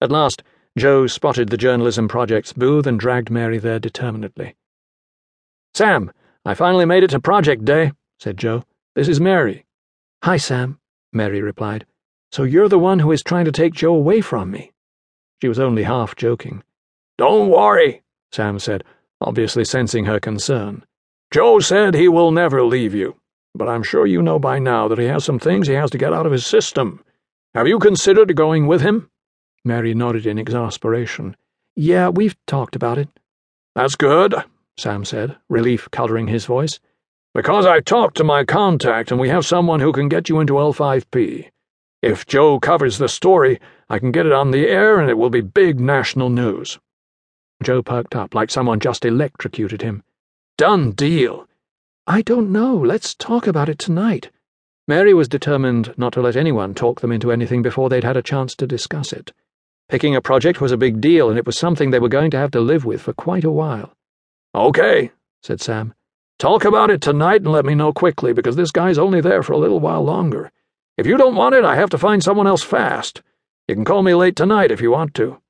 At last, Joe spotted the Journalism Project's booth and dragged Mary there determinedly. Sam, I finally made it to Project Day, said Joe. This is Mary. Hi, Sam, Mary replied. So you're the one who is trying to take Joe away from me. She was only half joking. Don't worry, Sam said, obviously sensing her concern. Joe said he will never leave you, but I'm sure you know by now that he has some things he has to get out of his system. Have you considered going with him? Mary nodded in exasperation. Yeah, we've talked about it. That's good, Sam said, relief colouring his voice. Because I talked to my contact and we have someone who can get you into L5P. If Joe covers the story, I can get it on the air and it will be big national news. Joe perked up like someone just electrocuted him. Done deal. I don't know. Let's talk about it tonight. Mary was determined not to let anyone talk them into anything before they'd had a chance to discuss it. Picking a project was a big deal, and it was something they were going to have to live with for quite a while. Okay, said Sam. Talk about it tonight and let me know quickly, because this guy's only there for a little while longer. If you don't want it, I have to find someone else fast. You can call me late tonight if you want to.